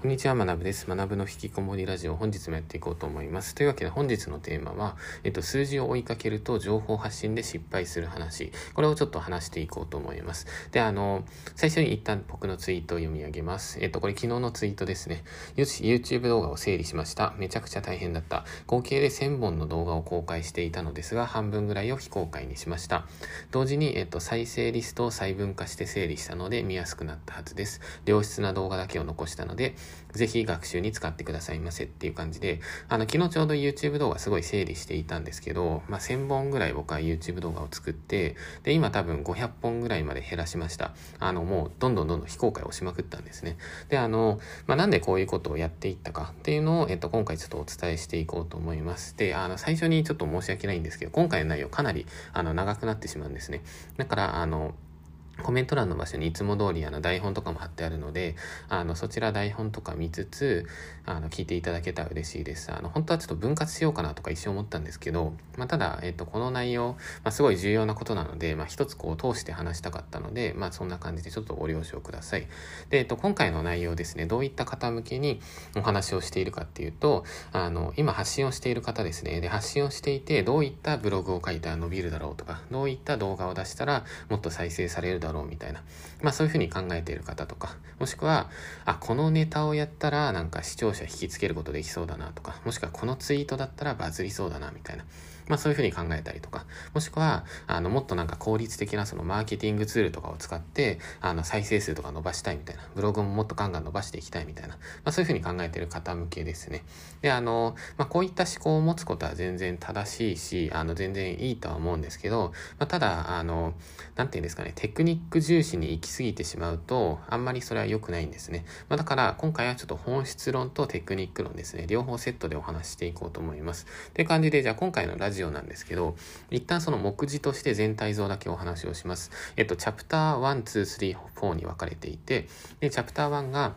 こんにちは、学部です。学部の引きこもりラジオ、本日もやっていこうと思います。というわけで、本日のテーマは、えっと、数字を追いかけると情報発信で失敗する話。これをちょっと話していこうと思います。で、あの、最初に一旦僕のツイートを読み上げます。えっと、これ昨日のツイートですね。よし、YouTube 動画を整理しました。めちゃくちゃ大変だった。合計で1000本の動画を公開していたのですが、半分ぐらいを非公開にしました。同時に、えっと、再生リストを細分化して整理したので見やすくなったはずです。良質な動画だけを残したので、ぜひ学習に使ってくださいませっていう感じで、あの、昨日ちょうど YouTube 動画すごい整理していたんですけど、まあ、1000本ぐらい僕は YouTube 動画を作って、で、今多分500本ぐらいまで減らしました。あの、もうどんどんどんどん非公開をしまくったんですね。で、あの、まあ、なんでこういうことをやっていったかっていうのを、えっと、今回ちょっとお伝えしていこうと思います。で、あの、最初にちょっと申し訳ないんですけど、今回の内容かなり、あの、長くなってしまうんですね。だから、あの、コメント欄の場所にいつも通りあの台本とかも貼ってあるので、あの、そちら台本とか見つつ、あの、聞いていただけたら嬉しいです。あの、本当はちょっと分割しようかなとか一瞬思ったんですけど、まあ、ただ、えっと、この内容、まあ、すごい重要なことなので、まあ、一つこう通して話したかったので、まあ、そんな感じでちょっとご了承ください。で、えっと、今回の内容ですね、どういった方向けにお話をしているかっていうと、あの、今発信をしている方ですね、で、発信をしていて、どういったブログを書いたら伸びるだろうとか、どういった動画を出したらもっと再生されるだろうだろうみたいな、まあそういうふうに考えている方とか、もしくは、あ、このネタをやったらなんか視聴者引きつけることできそうだなとか、もしくはこのツイートだったらバズりそうだなみたいな。まあそういうふうに考えたりとか、もしくは、あの、もっとなんか効率的なそのマーケティングツールとかを使って、あの、再生数とか伸ばしたいみたいな、ブログももっとガンガン伸ばしていきたいみたいな、まあそういうふうに考えてる方向けですね。で、あの、まあこういった思考を持つことは全然正しいし、あの、全然いいとは思うんですけど、まあただ、あの、なんていうんですかね、テクニック重視に行き過ぎてしまうと、あんまりそれは良くないんですね。まあだから、今回はちょっと本質論とテクニック論ですね、両方セットでお話していこうと思います。っていう感じで、じゃあ今回のラジオなんですけど、一旦その目次として全体像だけお話をします。えっと、チャプター1、2、3、4に分かれていて、で、チャプター1が、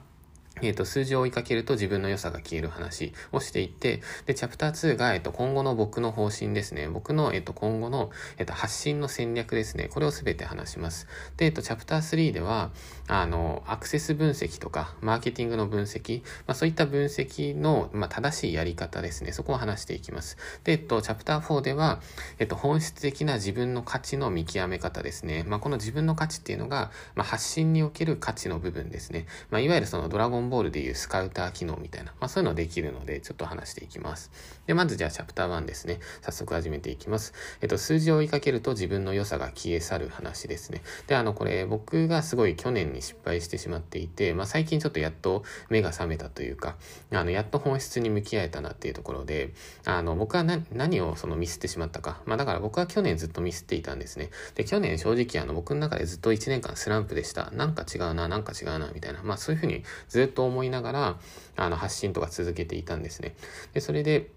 えっ、ー、と、数字を追いかけると自分の良さが消える話をしていって、で、チャプター2が、えっ、と、今後の僕の方針ですね。僕の、えっ、と、今後の、えっ、と、発信の戦略ですね。これをすべて話します。で、えっと、チャプター3では、あの、アクセス分析とか、マーケティングの分析、まあ、そういった分析の、まあ、正しいやり方ですね。そこを話していきます。で、えっと、チャプター4では、えっと、本質的な自分の価値の見極め方ですね。まあ、この自分の価値っていうのが、まあ、発信における価値の部分ですね。まあ、いわゆるそのドラゴンボールでいうスカウター機能みたいな、まあ、そういうのできるので、ちょっと話していきます。で、まずじゃあ、チャプター1ですね。早速始めていきます。えっと、数字を追いかけると自分の良さが消え去る話ですね。で、あの、これ、僕がすごい去年に失敗してしまっていて、まあ、最近ちょっとやっと目が覚めたというか、あの、やっと本質に向き合えたなっていうところで、あの、僕は何をそのミスってしまったか。まあ、だから僕は去年ずっとミスっていたんですね。で、去年正直あの、僕の中でずっと1年間スランプでした。なんか違うな、なんか違うな、みたいな。まあ、そういうふうにずっと思いながら、あの、発信とか続けていたんですね。で、それで、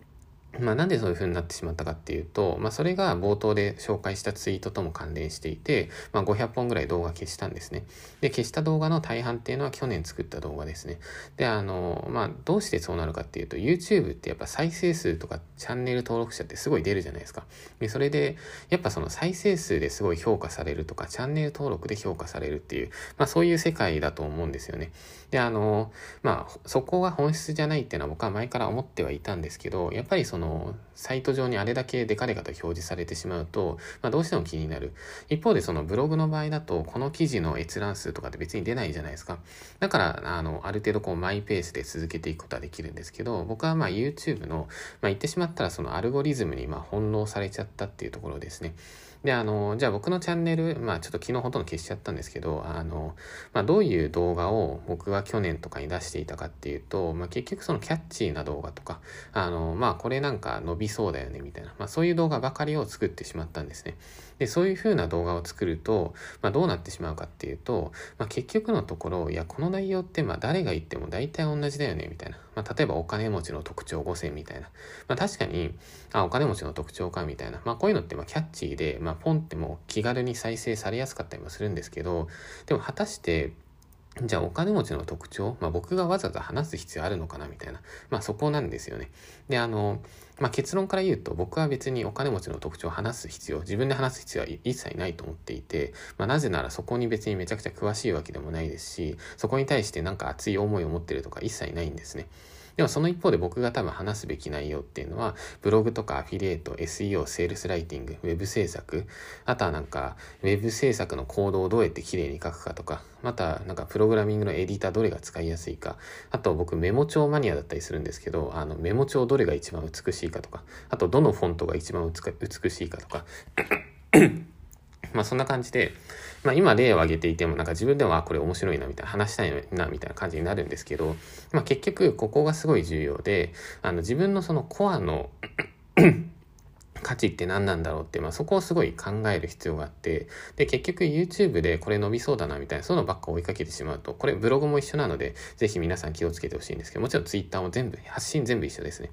まあ、なんでそういう風になってしまったかっていうと、まあ、それが冒頭で紹介したツイートとも関連していて、まあ、500本ぐらい動画消したんですね。で、消した動画の大半っていうのは去年作った動画ですね。で、あの、まあ、どうしてそうなるかっていうと、YouTube ってやっぱ再生数とかチャンネル登録者ってすごい出るじゃないですか。で、それで、やっぱその再生数ですごい評価されるとか、チャンネル登録で評価されるっていう、まあ、そういう世界だと思うんですよね。で、あの、まあ、そこが本質じゃないっていうのは僕は前から思ってはいたんですけど、やっぱりその、サイト上にあれだけデカデカと表示されてしまうと、まあ、どうしても気になる。一方でそのブログの場合だと、この記事の閲覧数とかって別に出ないじゃないですか。だから、あの、ある程度こうマイペースで続けていくことはできるんですけど、僕はまあ YouTube の、まあ言ってしまったらそのアルゴリズムにま翻弄されちゃったっていうところですね。で、あの、じゃあ僕のチャンネル、まあちょっと昨日ほとんど消しちゃったんですけど、あの、まあどういう動画を僕は去年とかに出していたかっていうと、まあ結局そのキャッチーな動画とか、あの、まあこれなんか伸びそうだよねみたいな、まあそういう動画ばかりを作ってしまったんですね。で、そういう風な動画を作ると、まあどうなってしまうかっていうと、まあ結局のところ、いや、この内容ってまあ誰が言っても大体同じだよねみたいな。まあ例えばお金持ちの特徴5選みたいな。まあ確かに、あ、お金持ちの特徴かみたいな。まあこういうのってまあキャッチーで、まあポンっても気軽に再生されやすかったりもするんですけど、でも果たして、じゃあお金持ちの特徴、まあ、僕がわざわざ話す必要あるのかなみたいな、まあ、そこなんですよね。であの、まあ、結論から言うと僕は別にお金持ちの特徴を話す必要自分で話す必要は一切ないと思っていて、まあ、なぜならそこに別にめちゃくちゃ詳しいわけでもないですしそこに対してなんか熱い思いを持ってるとか一切ないんですね。でもその一方で僕が多分話すべき内容っていうのは、ブログとかアフィリエイト、SEO、セールスライティング、ウェブ制作、あとはなんか、ウェブ制作のコードをどうやって綺麗に書くかとか、またなんかプログラミングのエディターどれが使いやすいか、あと僕メモ帳マニアだったりするんですけど、あのメモ帳どれが一番美しいかとか、あとどのフォントが一番美しいかとか、まあそんな感じで、まあ今例を挙げていてもなんか自分ではこれ面白いなみたいな話したいなみたいな感じになるんですけど、まあ結局ここがすごい重要で、あの自分のそのコアの 価値って何なんだろうって、まあ、そこをすごい考える必要があって、で、結局 YouTube でこれ伸びそうだなみたいな、そういうのばっか追いかけてしまうと、これブログも一緒なので、ぜひ皆さん気をつけてほしいんですけど、もちろん Twitter も全部、発信全部一緒ですね。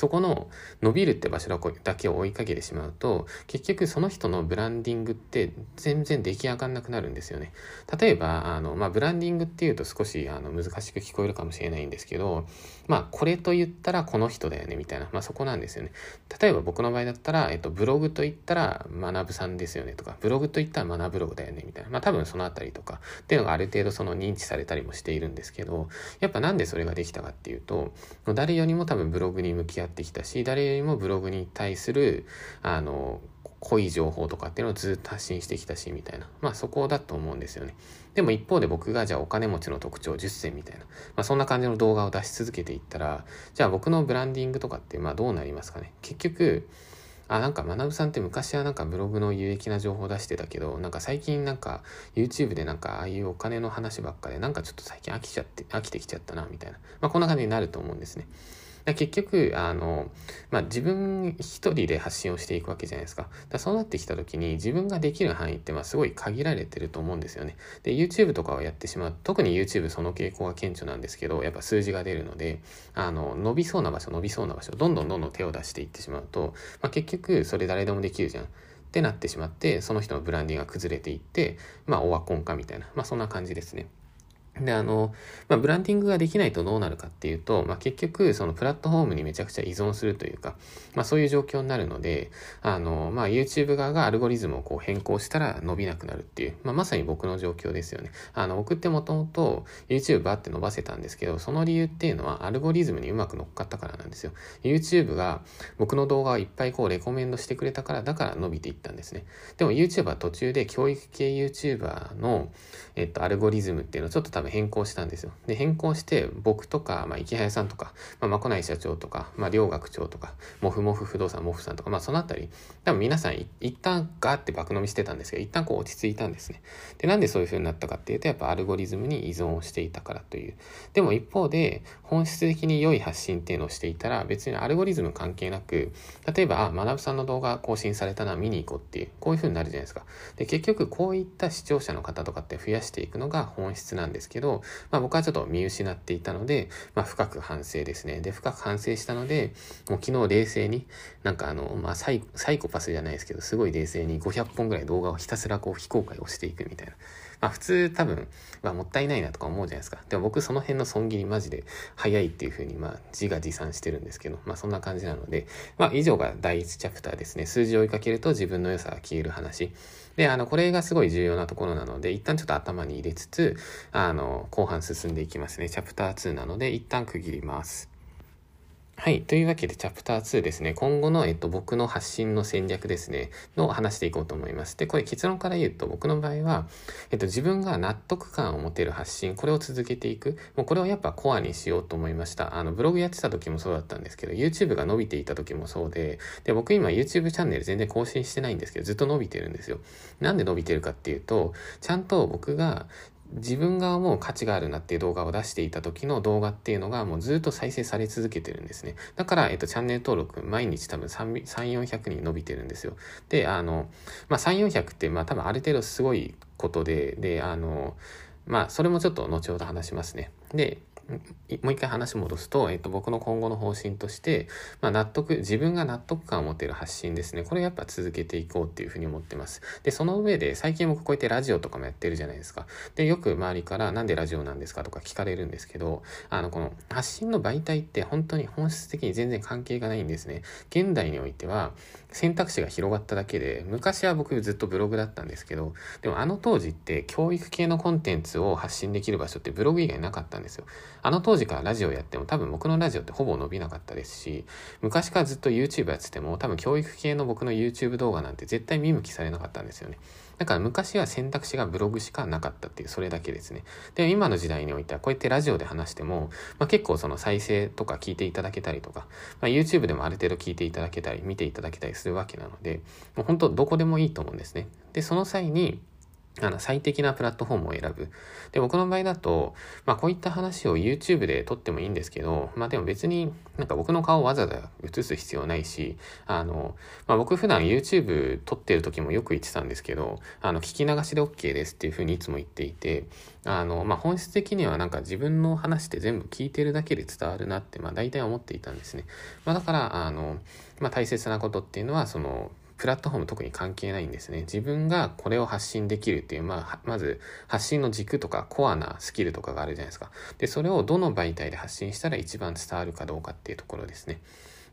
そこの伸びるって場所だけを追いかけてしまうと結局その人のブランディングって全然出来上がんなくなるんですよね。例えばあの、まあ、ブランディングっていうと少しあの難しく聞こえるかもしれないんですけどまあこれと言ったらこの人だよねみたいな、まあ、そこなんですよね。例えば僕の場合だったら、えっと、ブログと言ったら学さんですよねとかブログと言ったら学ブログだよねみたいなまあ多分そのあたりとかっていうのがある程度その認知されたりもしているんですけどやっぱなんでそれができたかっていうと誰よりも多分ブログに向き合ってきたし誰よりもブログに対するあの濃い情報とかっていうのをずっと発信してきたしみたいなまあそこだと思うんですよねでも一方で僕がじゃあお金持ちの特徴10選みたいな、まあ、そんな感じの動画を出し続けていったらじゃあ僕のブランディングとかってまあどうなりますかね結局あ、なんか学さんって昔はなんかブログの有益な情報を出してたけど、なんか最近なんか YouTube でなんかああいうお金の話ばっかで、なんかちょっと最近飽きちゃって、飽きてきちゃったな、みたいな。まあこんな感じになると思うんですね。結局、あの、まあ、自分一人で発信をしていくわけじゃないですか。だそうなってきた時に自分ができる範囲ってまあすごい限られてると思うんですよね。で、YouTube とかをやってしまう。特に YouTube その傾向が顕著なんですけど、やっぱ数字が出るので、あの、伸びそうな場所、伸びそうな場所、どんどんどんどん手を出していってしまうと、まあ、結局それ誰でもできるじゃん。ってなってしまって、その人のブランディングが崩れていって、まあ、オワコンかみたいな、まあ、そんな感じですね。で、あの、まあ、ブランディングができないとどうなるかっていうと、まあ、結局、そのプラットフォームにめちゃくちゃ依存するというか、まあ、そういう状況になるので、あの、まあ、YouTube 側がアルゴリズムをこう変更したら伸びなくなるっていう、まあ、まさに僕の状況ですよね。あの、僕ってもともと YouTube バって伸ばせたんですけど、その理由っていうのはアルゴリズムにうまく乗っかったからなんですよ。YouTube が僕の動画をいっぱいこうレコメンドしてくれたから、だから伸びていったんですね。でも YouTube は途中で教育系 YouTuber の、えっと、アルゴリズムっていうのをちょっと多分変更したんですよ。で、変更して、僕とか、まあ、池早さんとか、まあ、まこない社長とか、まあ、両学長とか、もふもふ不動産もふさんとか、まあ、そのあたり、多分皆さん一旦ガーって爆飲みしてたんですけど、一旦こう落ち着いたんですね。で、なんでそういう風になったかっていうと、やっぱアルゴリズムに依存をしていたからという。でも一方で、本質的に良い発信っていうのをしていたら、別にアルゴリズム関係なく、例えば、あ、学さんの動画更新されたな、見に行こうっていう、こういう風になるじゃないですか。で、結局、こういった視聴者の方とかって増やしていくのが本質なんですけど、けどまあ僕はちょっと見失っていたので、まあ深く反省ですね。で、深く反省したので、もう昨日冷静に、なんかあの、まあサイサイコパスじゃないですけど、すごい冷静に500本ぐらい動画をひたすらこう非公開をしていくみたいな。まあ普通多分、まあもったいないなとか思うじゃないですか。でも僕その辺の損切りマジで早いっていうふうにまあ自画自賛してるんですけど、まあそんな感じなので、まあ以上が第1チャプターですね。数字を追いかけると自分の良さが消える話。で、あの、これがすごい重要なところなので、一旦ちょっと頭に入れつつ、あの、後半進んでいきますね。チャプター2なので、一旦区切ります。はい。というわけで、チャプター2ですね。今後の、えっと、僕の発信の戦略ですね。の話していこうと思います。で、これ結論から言うと、僕の場合は、えっと、自分が納得感を持てる発信、これを続けていく。もうこれをやっぱコアにしようと思いました。あの、ブログやってた時もそうだったんですけど、YouTube が伸びていた時もそうで、で、僕今 YouTube チャンネル全然更新してないんですけど、ずっと伸びてるんですよ。なんで伸びてるかっていうと、ちゃんと僕が自分が思う価値があるなっていう動画を出していた時の動画っていうのがもうずっと再生され続けてるんですね。だから、えっと、チャンネル登録毎日多分3、400人伸びてるんですよ。で、あの、まあ、3、400ってまあ多分ある程度すごいことで、で、あの、まあ、それもちょっと後ほど話しますね。で、もう一回話戻すと、えっと、僕の今後の方針として、まあ、納得、自分が納得感を持てる発信ですね。これやっぱ続けていこうっていうふうに思ってます。で、その上で、最近僕こうやってラジオとかもやってるじゃないですか。で、よく周りからなんでラジオなんですかとか聞かれるんですけど、あの、この発信の媒体って本当に本質的に全然関係がないんですね。現代においては選択肢が広がっただけで、昔は僕ずっとブログだったんですけど、でもあの当時って教育系のコンテンツを発信できる場所ってブログ以外なかったんですよ。あの当時からラジオやっても多分僕のラジオってほぼ伸びなかったですし、昔からずっと YouTube やってても多分教育系の僕の YouTube 動画なんて絶対見向きされなかったんですよね。だから昔は選択肢がブログしかなかったっていう、それだけですね。でも、今の時代においては、こうやってラジオで話しても、まあ、結構その再生とか聞いていただけたりとか、まあ、YouTube でもある程度聞いていただけたり、見ていただけたりするわけなので、もう本当どこでもいいと思うんですね。で、その際に、あの、最適なプラットフォームを選ぶ。で、僕の場合だと、まあこういった話を YouTube で撮ってもいいんですけど、まあでも別になんか僕の顔をわざわざ映す必要ないし、あの、まあ僕普段 YouTube 撮ってる時もよく言ってたんですけど、あの、聞き流しで OK ですっていうふうにいつも言っていて、あの、まあ本質的にはなんか自分の話って全部聞いてるだけで伝わるなって、まあ大体思っていたんですね。まあだから、あの、まあ大切なことっていうのは、その、プラットフォーム特に関係ないんですね。自分がこれを発信できるっていう、まあ、まず発信の軸とかコアなスキルとかがあるじゃないですか。で、それをどの媒体で発信したら一番伝わるかどうかっていうところですね。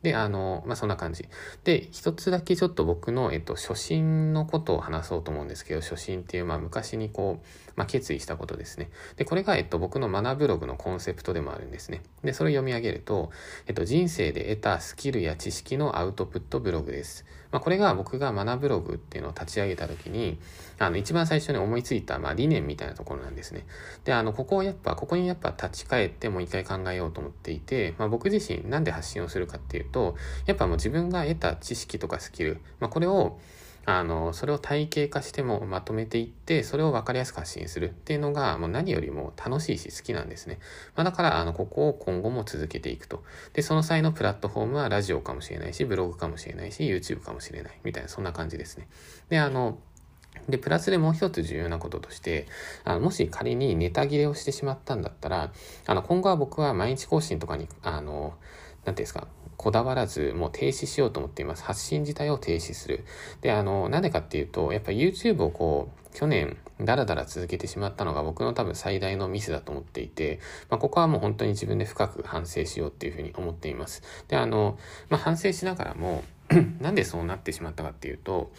で、あの、まあ、そんな感じ。で、一つだけちょっと僕の、えっと、初心のことを話そうと思うんですけど、初心っていう、まあ、昔にこう、まあ、決意したことですね。で、これが、えっと、僕の学ブログのコンセプトでもあるんですね。で、それを読み上げると、えっと、人生で得たスキルや知識のアウトプットブログです。まあ、これが僕が学ブログっていうのを立ち上げた時に、あの、一番最初に思いついた、まあ、理念みたいなところなんですね。で、あの、ここをやっぱ、ここにやっぱ立ち返ってもう一回考えようと思っていて、まあ、僕自身何で発信をするかっていうと、やっぱもう自分が得た知識とかスキル、まあ、これを、あの、それを体系化してもまとめていって、それを分かりやすく発信するっていうのが、もう何よりも楽しいし好きなんですね。まあ、だから、あの、ここを今後も続けていくと。で、その際のプラットフォームはラジオかもしれないし、ブログかもしれないし、YouTube かもしれない。みたいな、そんな感じですね。で、あの、で、プラスでもう一つ重要なこととして、あのもし仮にネタ切れをしてしまったんだったら、あの、今後は僕は毎日更新とかに、あの、なんていうんですか、こだわらず、もう停止しようと思っています。発信自体を停止する。で、あの、なんでかっていうと、やっぱ YouTube をこう、去年、だらだら続けてしまったのが僕の多分最大のミスだと思っていて、まあ、ここはもう本当に自分で深く反省しようっていうふうに思っています。で、あの、まあ、反省しながらも、なんでそうなってしまったかっていうと、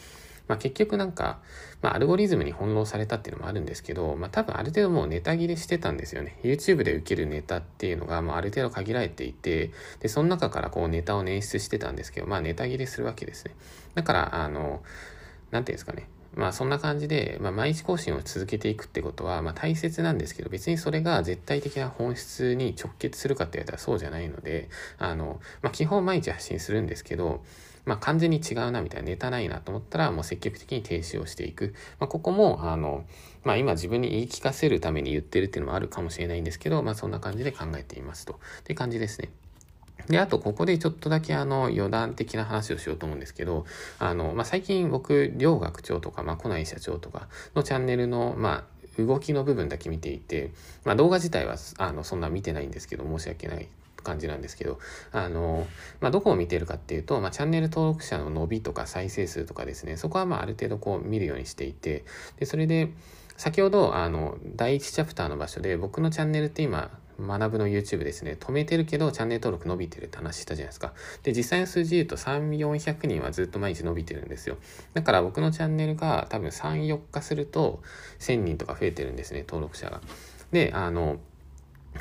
まあ、結局なんか、まあ、アルゴリズムに翻弄されたっていうのもあるんですけど、まあ、多分ある程度もうネタ切れしてたんですよね。YouTube で受けるネタっていうのが、もうある程度限られていて、で、その中からこうネタを捻出してたんですけど、まあ、ネタ切れするわけですね。だから、あの、なんていうんですかね。まあそんな感じで、まあ、毎日更新を続けていくってことは、まあ、大切なんですけど、別にそれが絶対的な本質に直結するかって言われたらそうじゃないので、あの、まあ、基本毎日発信するんですけど、まあ、完全に違うなみたいなネタないなと思ったらもう積極的に停止をしていく。まあ、ここも、あの、まあ、今自分に言い聞かせるために言ってるっていうのもあるかもしれないんですけど、まあ、そんな感じで考えていますと。って感じですね。で、あと、ここでちょっとだけあの、余談的な話をしようと思うんですけど、あの、まあ、最近僕、両学長とか、まあ、古内社長とかのチャンネルの、まあ、動きの部分だけ見ていて、まあ、動画自体は、あの、そんな見てないんですけど、申し訳ない感じなんですけど、あの、まあ、どこを見てるかっていうと、まあ、チャンネル登録者の伸びとか再生数とかですね、そこはまあ、ある程度こう見るようにしていて、で、それで、先ほど、あの、第1チャプターの場所で、僕のチャンネルって今、学ぶの YouTube ですね、止めてるけどチャンネル登録伸びてるって話したじゃないですか。で、実際の数字言うと3、400人はずっと毎日伸びてるんですよ。だから僕のチャンネルが多分3、4日すると1000人とか増えてるんですね、登録者が。で、あの、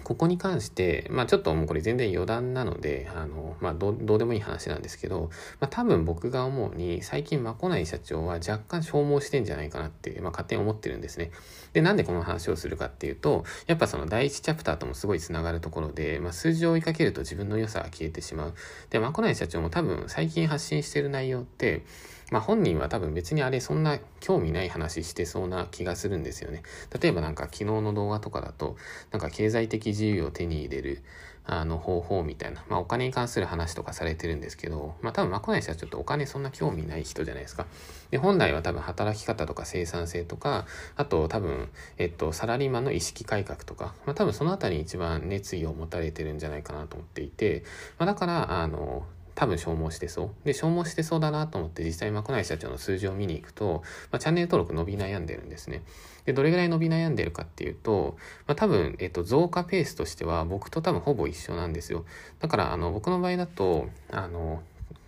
ここに関して、まあちょっともうこれ全然余談なので、あの、まあどどうでもいい話なんですけど、まあ多分僕が思うに、最近まこない社長は若干消耗してんじゃないかなって、まあ勝手に思ってるんですね。で、なんでこの話をするかっていうと、やっぱその第一チャプターともすごい繋がるところで、まあ数字を追いかけると自分の良さが消えてしまう。で、まこない社長も多分最近発信してる内容って、まあ本人は多分別にあれそんな興味ない話してそうな気がするんですよね。例えばなんか昨日の動画とかだと、なんか経済的自由を手に入れる、あの方法みたいな、まあ、お金に関する話とかされてるんですけど、まあ、多分まこない社長ってお金そんな興味ない人じゃないですか。で本来は多分働き方とか生産性とかあと多分、えっと、サラリーマンの意識改革とか、まあ、多分その辺りに一番熱意を持たれてるんじゃないかなと思っていて、まあ、だからあの多分消耗してそう。で、消耗してそうだなと思って実際まこない社長の数字を見に行くと、まあ、チャンネル登録伸び悩んでるんですね。で、どれぐらい伸び悩んでるかっていうと、まあ、多分、えっと、増加ペースとしては僕と多分ほぼ一緒なんですよ。だから、あの、僕の場合だと、あの、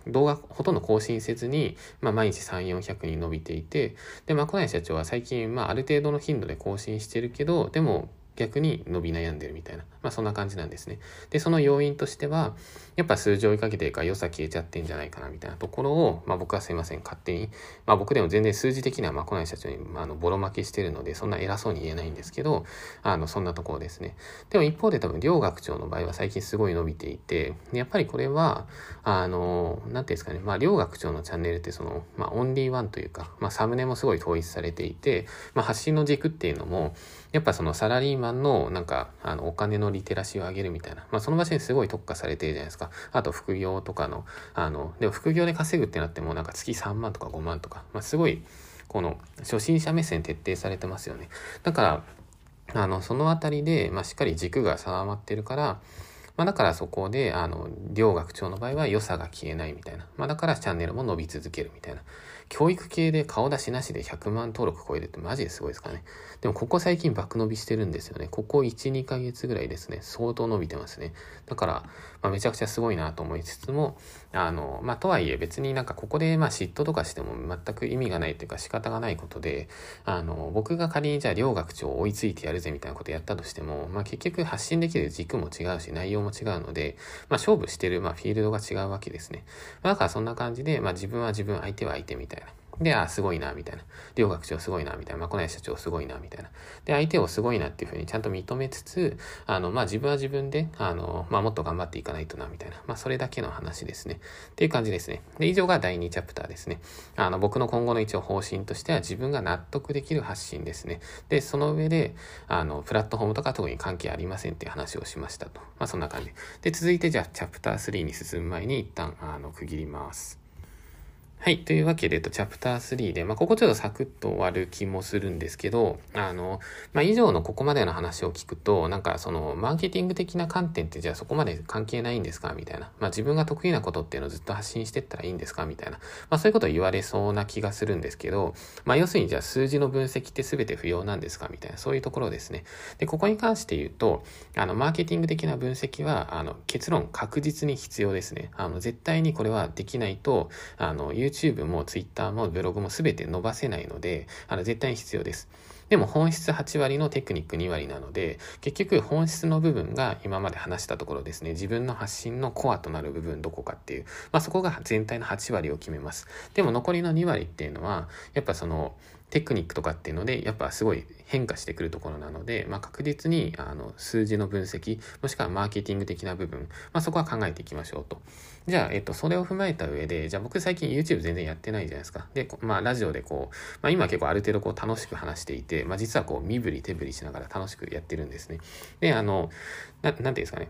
動画ほとんど更新せずに、まあ、毎日3、400人伸びていて、で、まあ、小内社長は最近、まあ、ある程度の頻度で更新してるけど、でも、逆に伸び悩んでるみたいな、まあそんな感じなんですね。で、その要因としては、やっぱ数字を追いかけてるから良さ消えちゃってんじゃないかなみたいなところを、まあ僕はすいません、勝手に、まあ僕でも全然数字的にはまあ来ない社長に、まあ、あのボロ負けしてるので、そんな偉そうに言えないんですけど、あの、そんなところですね。でも一方で多分、両学長の場合は最近すごい伸びていて、やっぱりこれは、あの、なんていうんですかね、まあ両学長のチャンネルってその、まあオンリーワンというか、まあサムネもすごい統一されていて、まあ発信の軸っていうのも、やっぱそのサラリーマンのなんかあのお金のリテラシーを上げるみたいな、まあ、その場所にすごい特化されてるじゃないですか。あと副業とかのあのでも副業で稼ぐってなってもなんか月3万とか5万とか、まあ、すごいこの初心者目線徹底されてますよねだからあのその辺りで、まあ、しっかり軸が定まってるからまあ、だからそこで、あの、両学長の場合は良さが消えないみたいな。まあ、だからチャンネルも伸び続けるみたいな。教育系で顔出しなしで100万登録超えるってマジですごいですかね。でもここ最近爆伸びしてるんですよね。ここ1、2ヶ月ぐらいですね。相当伸びてますね。だから、まあ、めちゃくちゃすごいなと思いつつも、あの、まあ、とはいえ別になんかここでまあ嫉妬とかしても全く意味がないというか仕方がないことで、あの、僕が仮にじゃあ両学長を追いついてやるぜみたいなことやったとしても、まあ、結局発信できる軸も違うし内容も違うので、まあ、勝負してる、まあ、フィールドが違うわけですね。だからそんな感じで、まあ、自分は自分、相手は相手みたいな。で、あ、すごいな、みたいな。両学長すごいな、みたいな。まあ、この社長すごいな、みたいな。で、相手をすごいなっていうふうにちゃんと認めつつ、あの、まあ、自分は自分で、あの、まあ、もっと頑張っていかないとな、みたいな。まあ、それだけの話ですね。っていう感じですね。で、以上が第2チャプターですね。あの、僕の今後の一応方針としては自分が納得できる発信ですね。で、その上で、あの、プラットフォームとか特に関係ありませんっていう話をしましたと。まあ、そんな感じ。で、続いてじゃあ、チャプター3に進む前に一旦、あの、区切ります。はい。というわけで、えっと、チャプター3で、まあ、ここちょっとサクッと終わる気もするんですけど、あの、まあ、以上のここまでの話を聞くと、なんかその、マーケティング的な観点ってじゃあそこまで関係ないんですか？みたいな。まあ、自分が得意なことっていうのをずっと発信してったらいいんですか？みたいな。ま、そういうことを言われそうな気がするんですけど、ま、要するにじゃあ数字の分析って全て不要なんですか？みたいな、そういうところですね。で、ここに関して言うと、あの、マーケティング的な分析は、あの、結論確実に必要ですね。あの、絶対にこれはできないと、あの、YouTube も Twitter もブログも全て伸ばせないので、あの、絶対に必要です。でも本質8割のテクニック2割なので、結局本質の部分が今まで話したところですね、自分の発信のコアとなる部分どこかっていう、まあそこが全体の8割を決めます。でも残りの2割っていうのは、やっぱその、テクニックとかっていうので、やっぱすごい変化してくるところなので、まあ、確実にあの数字の分析、もしくはマーケティング的な部分、まあ、そこは考えていきましょうと。じゃあ、えっと、それを踏まえた上で、じゃあ僕最近 YouTube 全然やってないじゃないですか。で、まあ、ラジオでこう、まあ、今結構ある程度こう楽しく話していて、まあ、実はこう身振り手振りしながら楽しくやってるんですね。で、あの、ななんていうんですかね。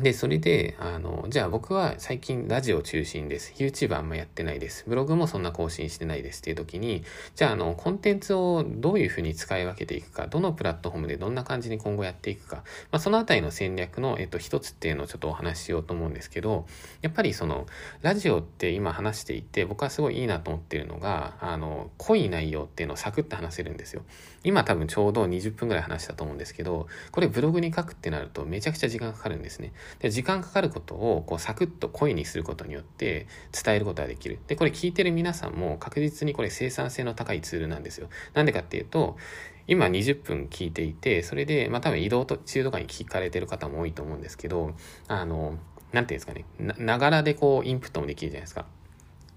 で、それで、あの、じゃあ僕は最近ラジオ中心です。YouTube あんまやってないです。ブログもそんな更新してないですっていう時に、じゃああの、コンテンツをどういうふうに使い分けていくか、どのプラットフォームでどんな感じに今後やっていくか、まあ、そのあたりの戦略の、えっと、一つっていうのをちょっとお話ししようと思うんですけど、やっぱりその、ラジオって今話していて、僕はすごいいいなと思ってるのが、あの、濃い内容っていうのをサクッと話せるんですよ。今多分ちょうど20分ぐらい話したと思うんですけど、これブログに書くってなるとめちゃくちゃ時間かかるんですね。で、時間かかることをこうサクッと声にすることによって伝えることができる。で、これ聞いてる皆さんも確実にこれ生産性の高いツールなんですよ。なんでかっていうと、今20分聞いていて、それで、まあ多分移動中とかに聞かれてる方も多いと思うんですけど、あの、なんていうんですかね、な、ながらでこうインプットもできるじゃないですか。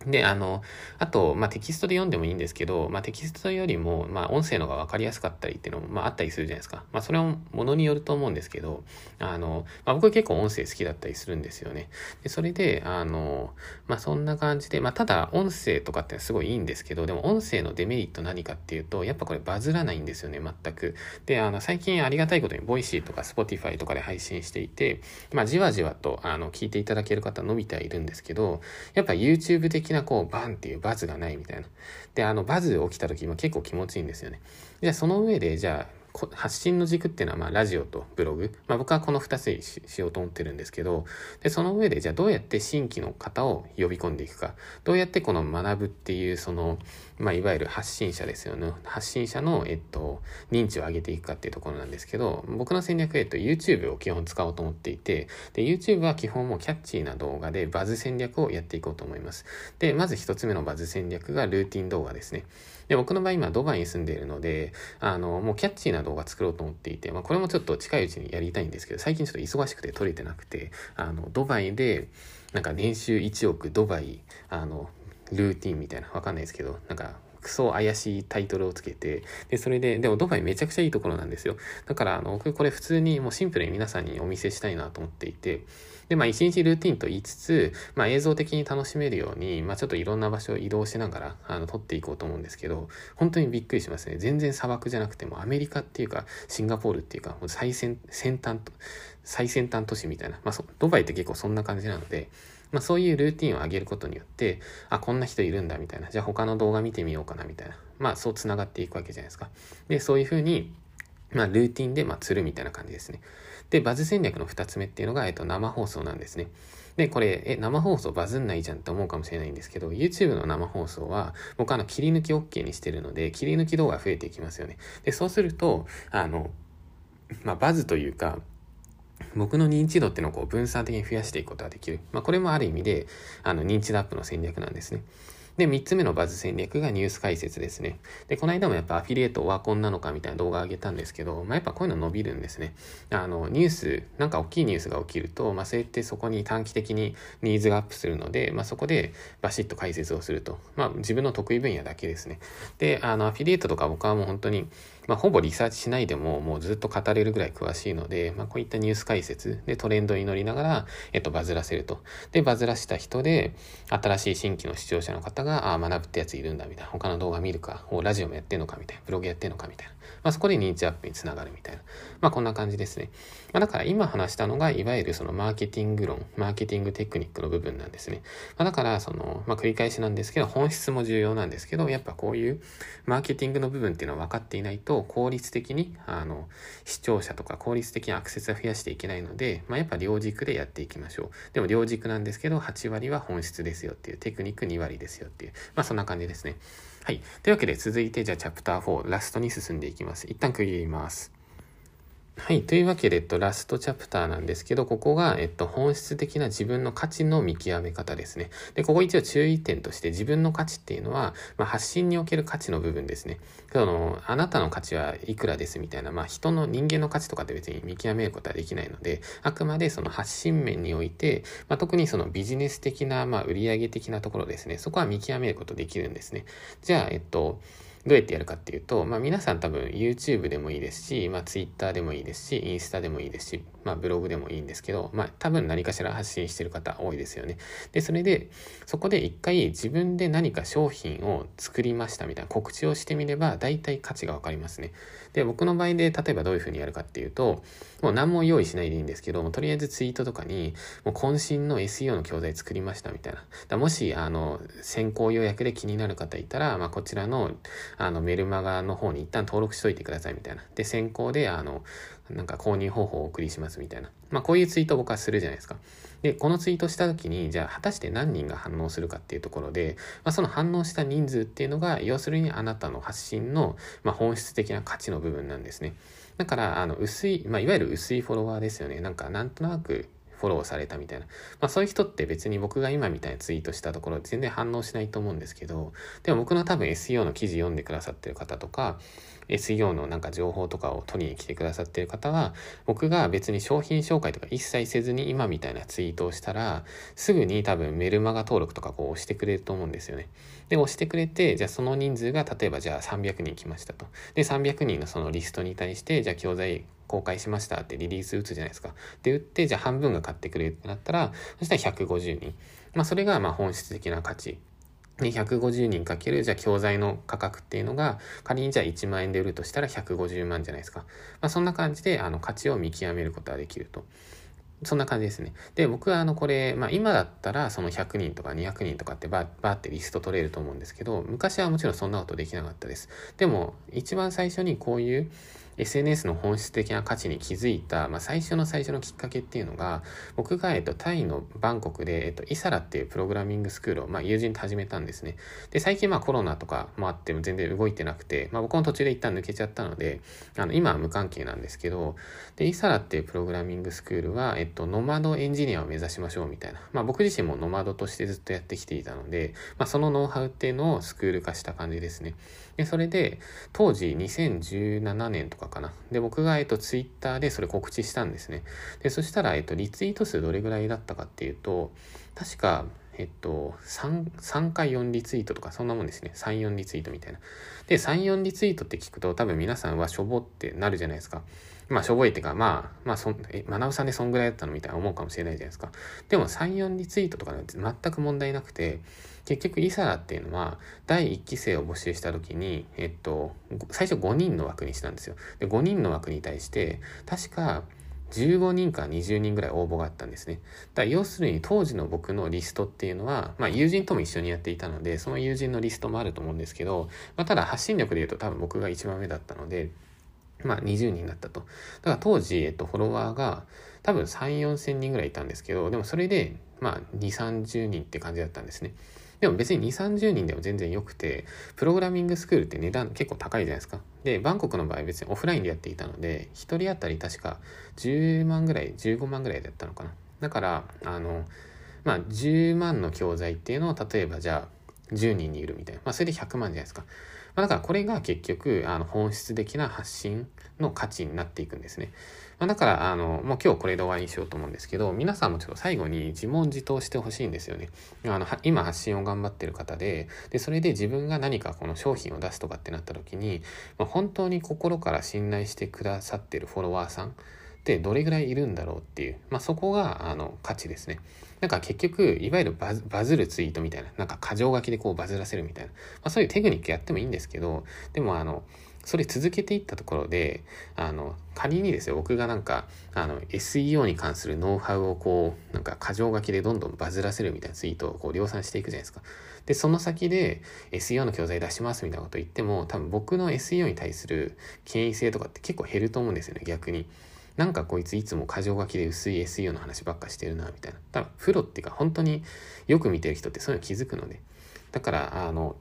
で、あの、あと、まあ、テキストで読んでもいいんですけど、まあ、テキストよりも、まあ、音声の方が分かりやすかったりっていうのも、まあ、あったりするじゃないですか。まあ、それはものによると思うんですけど、あの、まあ、僕結構音声好きだったりするんですよね。で、それで、あの、まあ、そんな感じで、まあ、ただ、音声とかってすごいいいんですけど、でも、音声のデメリット何かっていうと、やっぱこれバズらないんですよね、全く。で、あの、最近ありがたいことに、 Voicy とか Spotify とかで配信していて、まあ、じわじわと、あの、聞いていただける方伸びてはいるんですけど、やっぱ YouTube 的な、こう、バンっていうバズがないみたいな。で、あの、バズ起きた時も結構気持ちいいんですよね。じゃあ、その上で、じゃあ、発信の軸っていうのは、まあ、ラジオとブログ。まあ、僕はこの2つにしようと思ってるんですけど、で、その上で、じゃあどうやって新規の方を呼び込んでいくか。どうやってこの学ぶっていう、その、まあ、いわゆる発信者ですよね。発信者の、えっと、認知を上げていくかっていうところなんですけど、僕の戦略、えっと、YouTube を基本使おうと思っていて、で、YouTube は基本もキャッチーな動画でバズ戦略をやっていこうと思います。で、まず1つ目のバズ戦略がルーティン動画ですね。で、僕の場合今ドバイに住んでいるので、あの、もうキャッチーな動画作ろうと思っていて、まあこれもちょっと近いうちにやりたいんですけど、最近ちょっと忙しくて撮れてなくて、あの、ドバイで、なんか年収1億ドバイ、あの、ルーティンみたいな、わかんないですけど、なんか、クソ怪しいタイトルをつけて、で、それで、でもドバイめちゃくちゃいいところなんですよ。だから、あの、僕これ普通にもうシンプルに皆さんにお見せしたいなと思っていて、で、まあ一日ルーティンと言いつつ、まあ映像的に楽しめるように、まあちょっといろんな場所を移動しながら、あの、撮っていこうと思うんですけど、本当にびっくりしますね。全然砂漠じゃなくてもアメリカっていうか、シンガポールっていうか、もう最先、先端、最先端都市みたいな、まあドバイって結構そんな感じなので、まあそういうルーティンを上げることによって、あ、こんな人いるんだみたいな、じゃあ他の動画見てみようかなみたいな、まあそう繋がっていくわけじゃないですか。で、そういうふうに、まあルーティンで、まあ釣るみたいな感じですね。で、バズ戦略の2つ目っていうのが、えっと、生放送なんですね。で、これ、え、生放送バズんないじゃんって思うかもしれないんですけど、YouTube の生放送は、僕あの、切り抜き OK にしてるので、切り抜き動画増えていきますよね。で、そうすると、あの、まあ、バズというか、僕の認知度っていうのをこう分散的に増やしていくことができる。まあ、これもある意味で、あの、認知度アップの戦略なんですね。で、3つ目のバズ戦略がニュース解説ですね。で、この間もやっぱアフィリエイトオワコンなのかみたいな動画上げたんですけど、まあ、やっぱこういうの伸びるんですね。あの、ニュース、なんか大きいニュースが起きると、まあ、そうやってそこに短期的にニーズがアップするので、まあ、そこでバシッと解説をすると。まあ、自分の得意分野だけですね。で、あの、アフィリエイトとか僕はもう本当に、まあ、ほぼリサーチしないでも、もうずっと語れるぐらい詳しいので、まあ、こういったニュース解説でトレンドに乗りながら、えっと、バズらせると。で、バズらした人で、新しい新規の視聴者の方が、ああ、学ぶってやついるんだ、みたいな。他の動画見るか、ラジオもやってんのか、みたいな。ブログやってんのか、みたいな。まあ、そこで認知アップにつながるみたいな。まあ、こんな感じですね。まあ、だから今話したのが、いわゆるそのマーケティング論、マーケティングテクニックの部分なんですね。まあ、だから、その、まあ、繰り返しなんですけど、本質も重要なんですけど、やっぱこういうマーケティングの部分っていうのは分かっていないと、効率的に、あの、視聴者とか効率的にアクセスを増やしていけないので、まあ、やっぱ両軸でやっていきましょう。でも両軸なんですけど、8割は本質ですよっていう、テクニック2割ですよっていう、まあ、そんな感じですね。はい。というわけで続いてじゃあチャプター4、ラストに進んでいきます。一旦区切ります。はい。というわけで、えっと、ラストチャプターなんですけど、ここが、えっと、本質的な自分の価値の見極め方ですね。で、ここ一応注意点として、自分の価値っていうのは、まあ、発信における価値の部分ですね。その、あなたの価値はいくらですみたいな、まあ、人の人間の価値とかって別に見極めることはできないので、あくまでその発信面において、まあ、特にそのビジネス的な、まあ、売上的なところですね。そこは見極めることできるんですね。じゃあ、えっと、どうやってやるかっていうと、まあ皆さん多分 YouTube でもいいですし、まあ Twitter でもいいですし、インスタでもいいですし、まあブログでもいいんですけど、まあ多分何かしら発信してる方多いですよね。で、それで、そこで一回自分で何か商品を作りましたみたいな告知をしてみれば、大体価値がわかりますね。で、僕の場合で例えばどういうふうにやるかっていうと、もう何も用意しないでいいんですけども、とりあえずツイートとかに、もう渾身の SEO の教材作りましたみたいな。だもし、あの、先行予約で気になる方いたら、まあこちらの、あの、メルマガの方に一旦登録しといてくださいみたいな。で、先行で、あの、なんか購入方法をお送りしますみたいな。まあこういうツイートを僕はするじゃないですか。で、このツイートした時に、じゃあ果たして何人が反応するかっていうところで、まあ、その反応した人数っていうのが、要するにあなたの発信の、まあ、本質的な価値の部分なんですね。だから、あの、薄い、まあ、いわゆる薄いフォロワーですよね。なんか、なんとなく、フォローされたみたいな。まあそういう人って別に僕が今みたいなツイートしたところ全然反応しないと思うんですけど、でも僕の多分 SEO の記事読んでくださってる方とか、SEO のなんか情報とかを取りに来てくださってる方は、僕が別に商品紹介とか一切せずに今みたいなツイートをしたら、すぐに多分メルマガ登録とかこう押してくれると思うんですよね。で、押してくれて、じゃあその人数が例えばじゃあ300人来ましたと。で、300人のそのリストに対して、じゃあ教材公開しましたってリリース打つじゃないですか。で、打って、じゃあ半分が買ってくれるってなったら、そしたら150人。まあ、それがまあ本質的な価値。で、150人かける、じゃあ教材の価格っていうのが、仮にじゃあ1万円で売るとしたら150万じゃないですか。まあ、そんな感じで、あの、価値を見極めることができると。そんな感じですね。で、僕はあの、これ、まあ今だったらその100人とか200人とかってバーバーってリスト取れると思うんですけど、昔はもちろんそんなことできなかったです。でも、一番最初にこういう、SNS の本質的な価値に気づいた、まあ、最初の最初のきっかけっていうのが、僕が、えっと、タイのバンコクで、えっと、イサラっていうプログラミングスクールを、まあ、友人と始めたんですね。で、最近、まあ、コロナとかもあっても全然動いてなくて、まあ、僕も途中で一旦抜けちゃったので、あの、今は無関係なんですけど、で、イサラっていうプログラミングスクールは、えっと、ノマドエンジニアを目指しましょうみたいな。まあ、僕自身もノマドとしてずっとやってきていたので、まあ、そのノウハウっていうのをスクール化した感じですね。で、それで、当時2017年とかかな。で、僕が、えっと、ツイッターでそれ告知したんですね。で、そしたら、えっと、リツイート数どれぐらいだったかっていうと、確か、えっと、3、3回4リツイートとか、そんなもんですね。3、4リツイートみたいな。で、3、4リツイートって聞くと、多分皆さんはしょぼってなるじゃないですか。まあ、しょぼいっていうか、まあ、まあ、そん、え、まなぶさんでそんぐらいだったのみたいな思うかもしれないじゃないですか。でも、3、4リツイートとかなんて全く問題なくて、結局、イサラっていうのは、第1期生を募集した時に、えっと、最初5人の枠にしたんですよ。で、5人の枠に対して、確か、15人か20人ぐらい応募があったんですね。だから要するに当時の僕のリストっていうのは、まあ友人とも一緒にやっていたので、その友人のリストもあると思うんですけど、まあただ発信力で言うと多分僕が一番目だったので、まあ20人だったと。だから当時、えっと、フォロワーが多分3、4千人ぐらいいたんですけど、でもそれで、まあ2、30人って感じだったんですね。でも別に2、30人でも全然良くて、プログラミングスクールって値段結構高いじゃないですか。で、バンコクの場合別にオフラインでやっていたので、1人当たり確か10万ぐらい、15万ぐらいだったのかな。だから、あの、まあ10万の教材っていうのを例えばじゃあ10人にいるみたいな。まあそれで100万じゃないですか。まあ、だからこれが結局、あの、本質的な発信の価値になっていくんですね。まあ、だから、あの、もう今日これで終わりにしようと思うんですけど、皆さんもちょっと最後に自問自答してほしいんですよね。あの、今発信を頑張ってる方で、で、それで自分が何かこの商品を出すとかってなった時に、まあ、本当に心から信頼してくださってるフォロワーさん、ってどれぐらいいるんだろうっていう、まあ、そこがあの価値ですね。なんか結局、いわゆるバズバズるツイートみたいな、なんか過剰書きでこうバズらせるみたいな、まあ、そういうテクニックやってもいいんですけど、でもあの、それ続けていったところで、あの、仮にですよ、僕がなんか、あの、SEO に関するノウハウをこう、なんか過剰書きでどんどんバズらせるみたいなツイートをこう量産していくじゃないですか。で、その先で SEO の教材出しますみたいなこと言っても、多分僕の SEO に対する権威性とかって結構減ると思うんですよね、逆に。なんかこいついつも箇条書きで薄い SEO の話ばっかしてるな、みたいな。多分、プロっていうか本当によく見てる人ってそういうの気づくので。だから、あの、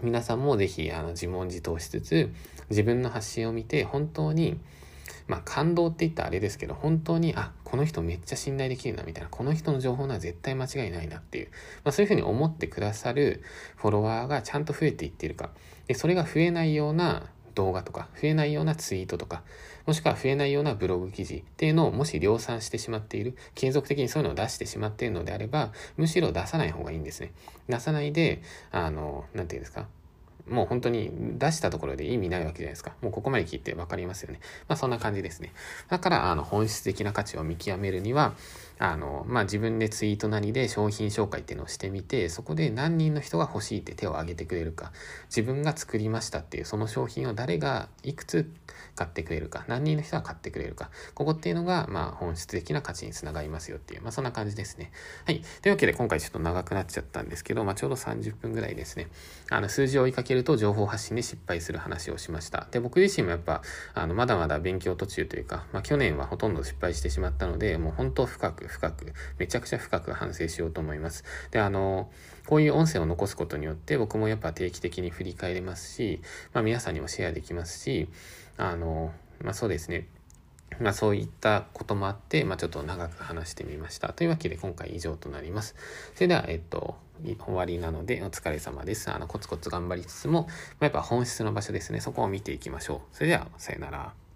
皆さんもぜひあの自問自答しつつ、自分の発信を見て本当に、まあ感動って言ったらあれですけど、本当に、あ、この人めっちゃ信頼できるな、みたいな、この人の情報なら絶対間違いないなっていう、まあそういうふうに思ってくださるフォロワーがちゃんと増えていってるか。で、それが増えないような動画とか、増えないようなツイートとか、もしくは増えないようなブログ記事っていうのをもし量産してしまっている、継続的にそういうのを出してしまっているのであれば、むしろ出さない方がいいんですね。出さないで、あの、なんていうんですか、もう本当に出したところで意味ないわけじゃないですか。もうここまで聞いて分かりますよね。まあそんな感じですね。だから、あの、本質的な価値を見極めるには、あの、まあ自分でツイートなりで商品紹介っていうのをしてみて、そこで何人の人が欲しいって手を挙げてくれるか、自分が作りましたっていうその商品を誰がいくつ買ってくれるか、何人の人が買ってくれるか、ここっていうのが、まあ本質的な価値につながりますよっていう、まあそんな感じですね。はい。というわけで今回ちょっと長くなっちゃったんですけど、まあちょうど30分ぐらいですね。あの、数字を追いかけると情報発信で失敗する話をしました。で、僕自身もやっぱ、あの、まだまだ勉強途中というか、まあ去年はほとんど失敗してしまったので、もう本当深く深く、めちゃくちゃ深く反省しようと思います。で、あの、こういう音声を残すことによって僕もやっぱ定期的に振り返れますし、まあ皆さんにもシェアできますし、あの、まあそうですね。まあそういったこともあって、まあちょっと長く話してみました。というわけで今回以上となります。それでは、えっと、終わりなのでお疲れ様です。あの、コツコツ頑張りつつも、まあ、やっぱ本質の場所ですね。そこを見ていきましょう。それでは、さよなら。